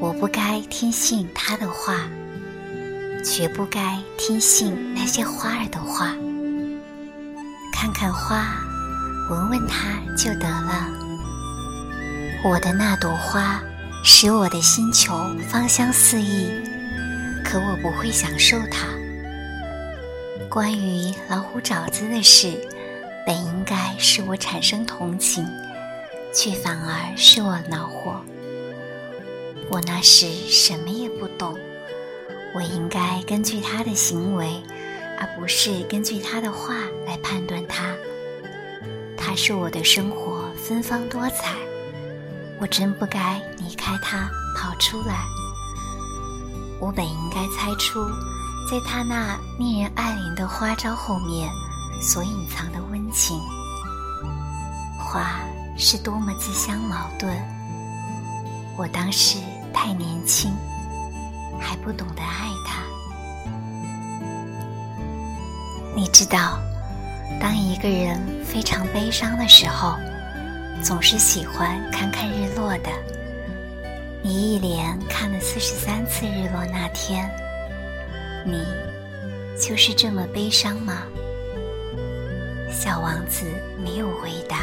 我不该听信他的话，绝不该听信那些花儿的话。看看花，闻闻它就得了。我的那朵花使我的星球芳香四溢，可我不会享受它。关于老虎爪子的事，本应该使我产生同情，却反而使我恼火。我那时什么也不懂，我应该根据他的行为，而不是根据他的话来判断他。他是我的生活芬芳多彩，我真不该离开他跑出来。我本应该猜出，在他那令人爱怜的花招后面所隐藏的温情。花是多么自相矛盾，我当时。太年轻，还不懂得爱他。你知道，当一个人非常悲伤的时候，总是喜欢看看日落的。你一连看了四十三次日落，那天，你就是这么悲伤吗？小王子没有回答。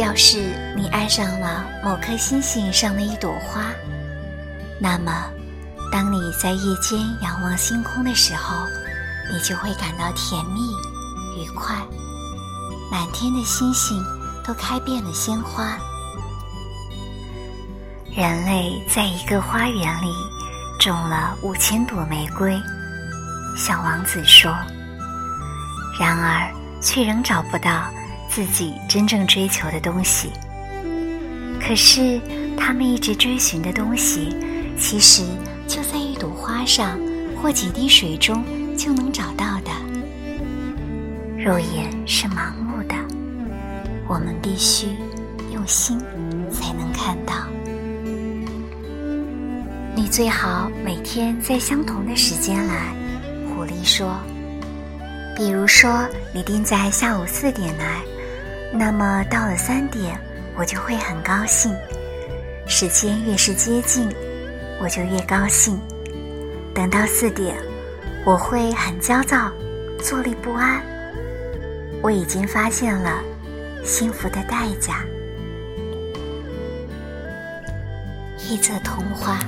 要是你爱上了某颗星星上的一朵花，那么，当你在夜间仰望星空的时候，你就会感到甜蜜、愉快。满天的星星都开遍了鲜花。人类在一个花园里种了五千朵玫瑰，小王子说。然而，却仍找不到。自己真正追求的东西，可是他们一直追寻的东西，其实就在一朵花上或几滴水中就能找到的。肉眼是盲目的，我们必须用心才能看到。你最好每天在相同的时间来，狐狸说。比如说，你定在下午四点来。那么到了三点，我就会很高兴。时间越是接近，我就越高兴。等到四点，我会很焦躁，坐立不安。我已经发现了幸福的代价。一则童话：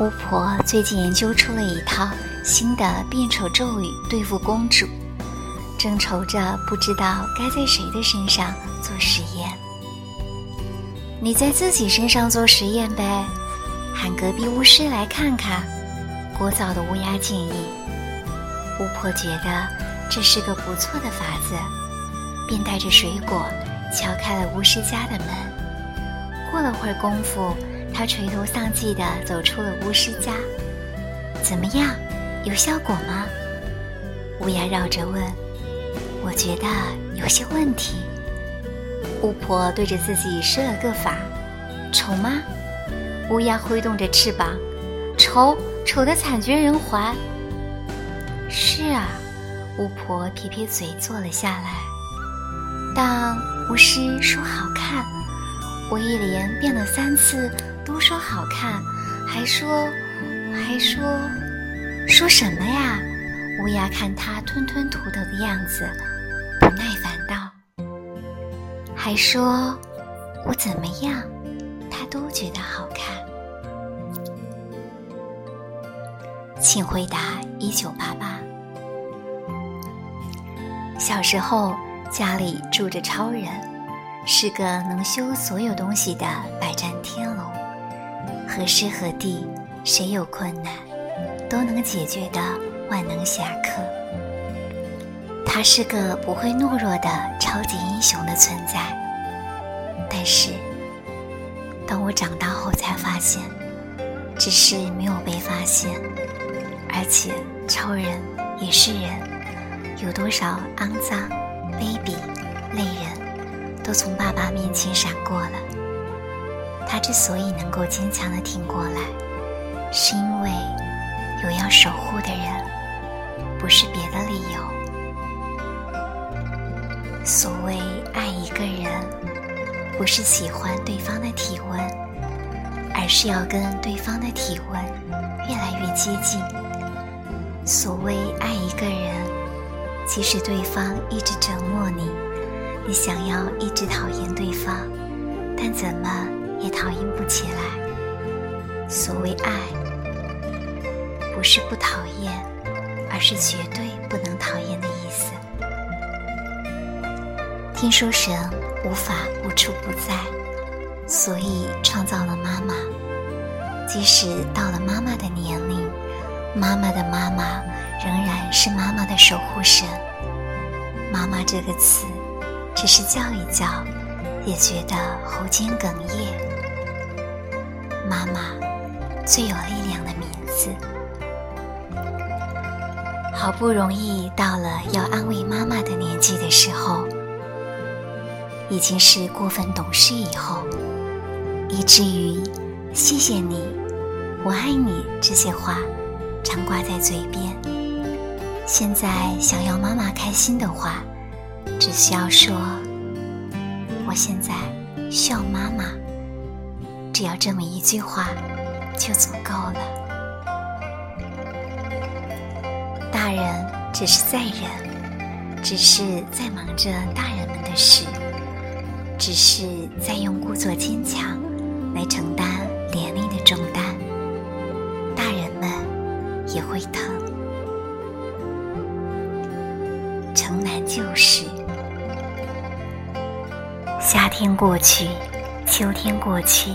巫婆最近研究出了一套新的变丑咒语，对付公主。正愁着不知道该在谁的身上做实验，你在自己身上做实验呗，喊隔壁巫师来看看。聒噪的乌鸦建议。巫婆觉得这是个不错的法子，便带着水果敲开了巫师家的门。过了会儿功夫，她垂头丧气地走出了巫师家。怎么样，有效果吗？乌鸦绕着问。我觉得有些问题。巫婆对着自己施了个法，丑吗？乌鸦挥动着翅膀，丑，丑的惨绝人寰。是啊，巫婆撇撇嘴坐了下来。但巫师说好看，我一连变了三次，都说好看，还说，还说，说什么呀？乌鸦看他吞吞吐吐的样子。：“还说我怎么样，他都觉得好看。”请回答：一九八八。小时候家里住着超人，是个能修所有东西的百战天龙，何时何地，谁有困难，都能解决的万能侠客。他是个不会懦弱的超级英雄的存在，但是当我长大后才发现，只是没有被发现。而且超人也是人，有多少肮脏、卑鄙、累人，都从爸爸面前闪过了。他之所以能够坚强的挺过来，是因为有要守护的人，不是别的理由。所谓爱一个人，不是喜欢对方的体温，而是要跟对方的体温越来越接近。所谓爱一个人，即使对方一直折磨你，你想要一直讨厌对方，但怎么也讨厌不起来。所谓爱，不是不讨厌，而是绝对不能讨厌的意思。听说神无法无处不在，所以创造了妈妈。即使到了妈妈的年龄，妈妈的妈妈仍然是妈妈的守护神。妈妈这个词，只是叫一叫，也觉得喉间哽咽。妈妈，最有力量的名字。好不容易到了要安慰妈妈的年纪的时候。已经是过分懂事以后，以至于“谢谢你”“我爱你”这些话常挂在嘴边。现在想要妈妈开心的话，只需要说“我现在需要妈妈”，只要这么一句话就足够了。大人只是在忍，只是在忙着大人们的事。只是在用故作坚强来承担年龄的重担，大人们也会疼。城南旧事，夏天过去，秋天过去，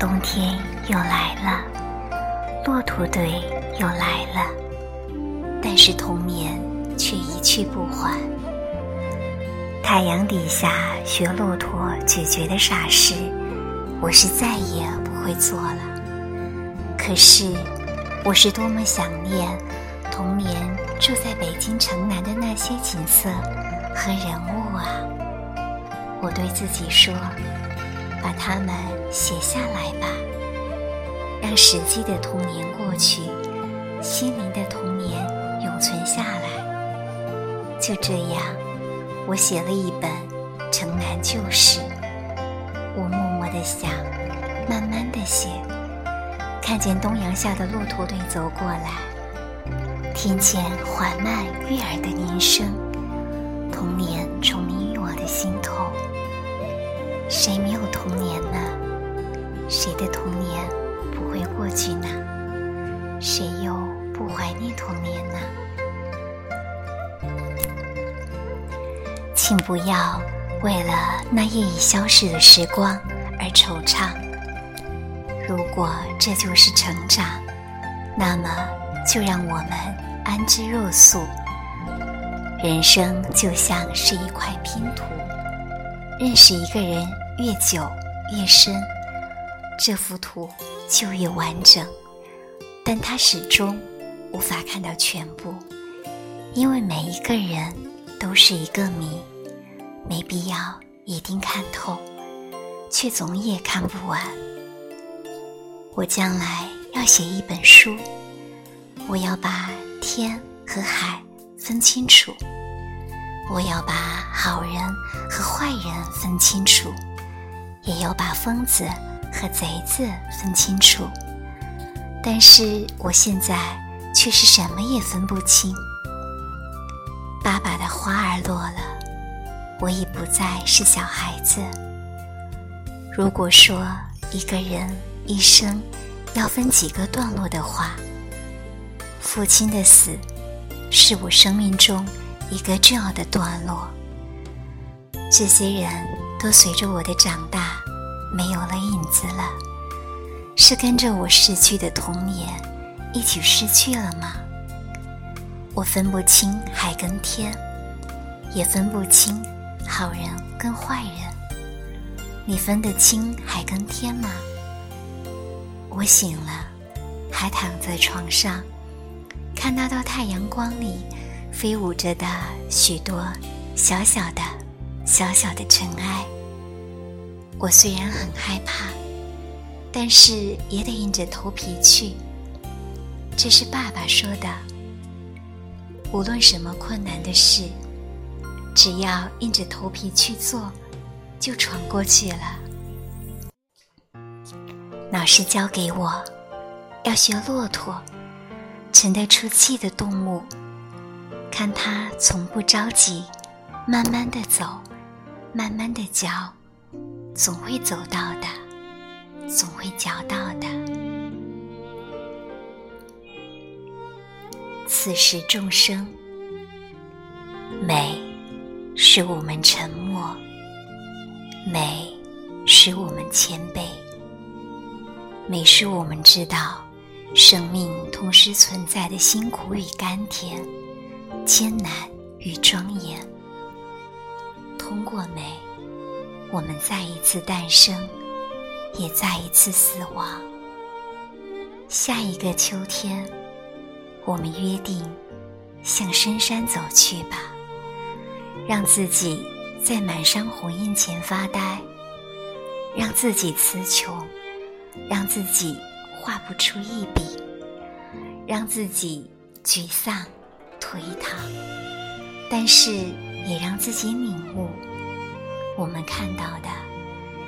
冬天又来了，骆驼队又来了，但是童年却一去不还。太阳底下学骆驼咀嚼的傻事，我是再也不会做了。可是，我是多么想念童年住在北京城南的那些景色和人物啊！我对自己说：“把它们写下来吧，让实际的童年过去，心灵的童年永存下来。”就这样。我写了一本《城南旧事》，我默默地想，慢慢地写。看见东阳下的骆驼队走过来，听见缓慢悦耳的铃声，童年重临于我的心头。谁没有童年呢？谁的童年不会过去呢？谁又不怀念童年呢？请不要为了那夜已消逝的时光而惆怅。如果这就是成长，那么就让我们安之若素。人生就像是一块拼图，认识一个人越久越深，这幅图就越完整。但他始终无法看到全部，因为每一个人都是一个谜。没必要一定看透，却总也看不完。我将来要写一本书，我要把天和海分清楚，我要把好人和坏人分清楚，也要把疯子和贼子分清楚。但是我现在却是什么也分不清。爸爸的花儿落了。我已不再是小孩子。如果说一个人一生要分几个段落的话，父亲的死是我生命中一个重要的段落。这些人都随着我的长大没有了影子了，是跟着我逝去的童年一起失去了吗？我分不清海跟天，也分不清。好人跟坏人，你分得清海跟天吗？我醒了，还躺在床上，看那道太阳光里飞舞着的许多小小的、小小的尘埃。我虽然很害怕，但是也得硬着头皮去。这是爸爸说的。无论什么困难的事。只要硬着头皮去做，就闯过去了。老师教给我，要学骆驼，沉得出气的动物，看它从不着急，慢慢的走，慢慢的嚼，总会走到的，总会嚼到的。此时众生，美使我们沉默，美使我们谦卑。美使我们知道，生命同时存在的辛苦与甘甜，艰难与庄严。通过美，我们再一次诞生，也再一次死亡。下一个秋天，我们约定向深山走去吧，让自己在满山红印前发呆，让自己词穷。让自己画不出一笔，让自己沮丧、颓唐，但是也让自己领悟：我们看到的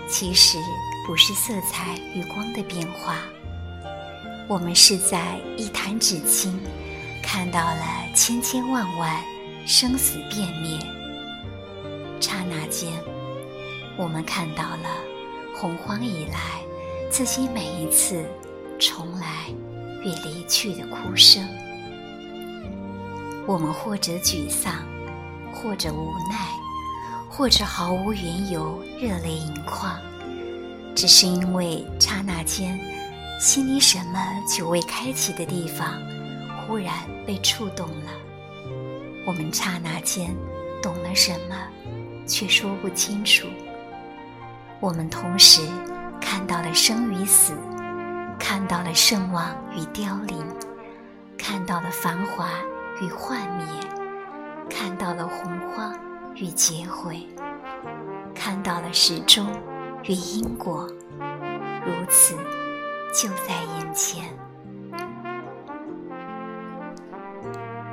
其实不是色彩与光的变化，我们是在一弹指间看到了千千万万生死变灭。刹那间，我们看到了洪荒以来。自己每一次重来与离去的哭声，我们或者沮丧，或者无奈，或者毫无缘由热泪盈眶，只是因为刹那间心里什么久未开启的地方忽然被触动了。我们刹那间懂了什么，却说不清楚。我们同时。看到了生与死，看到了盛亡与凋零，看到了繁华与幻灭，看到了洪荒与劫毁，看到了时钟与因果，如此就在眼前。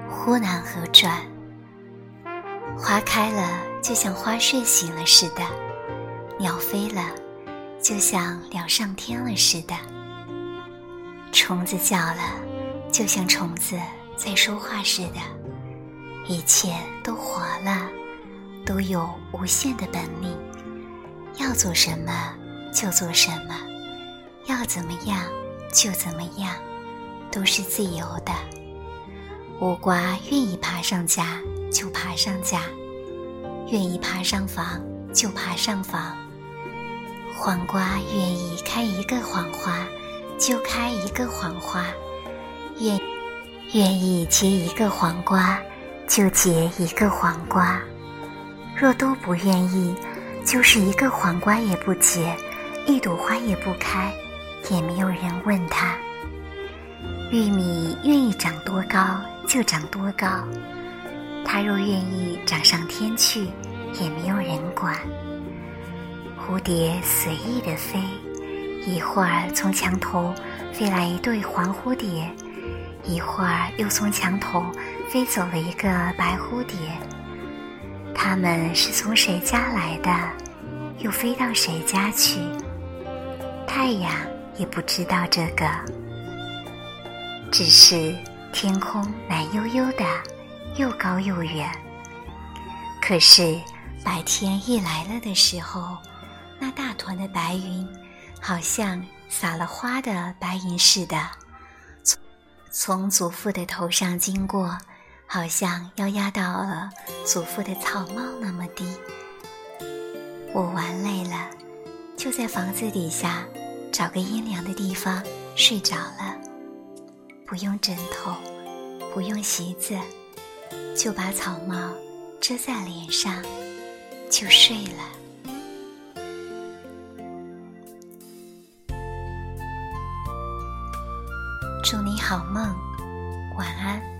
忽南河转，花开了就像花睡醒了似的，鸟飞了。就像鸟上天了似的，虫子叫了，就像虫子在说话似的，一切都活了，都有无限的本领，要做什么就做什么，要怎么样就怎么样，都是自由的。倭瓜愿意爬上架就爬上架，愿意爬上房就爬上房。黄瓜愿意开一个黄花，就开一个黄花；愿愿意结一个黄瓜，就结一个黄瓜。若都不愿意，就是一个黄瓜也不结，一朵花也不开，也没有人问他。玉米愿意长多高就长多高，它若愿意长上天去，也没有人管。蝴蝶随意的飞，一会儿从墙头飞来一对黄蝴蝶，一会儿又从墙头飞走了一个白蝴蝶。它们是从谁家来的，又飞到谁家去？太阳也不知道这个，只是天空蓝悠悠的，又高又远。可是白天一来了的时候。那大团的白云，好像撒了花的白云似的，从从祖父的头上经过，好像要压到了祖父的草帽那么低。我玩累了，就在房子底下找个阴凉的地方睡着了，不用枕头，不用席子，就把草帽遮在脸上，就睡了。祝你好梦，晚安。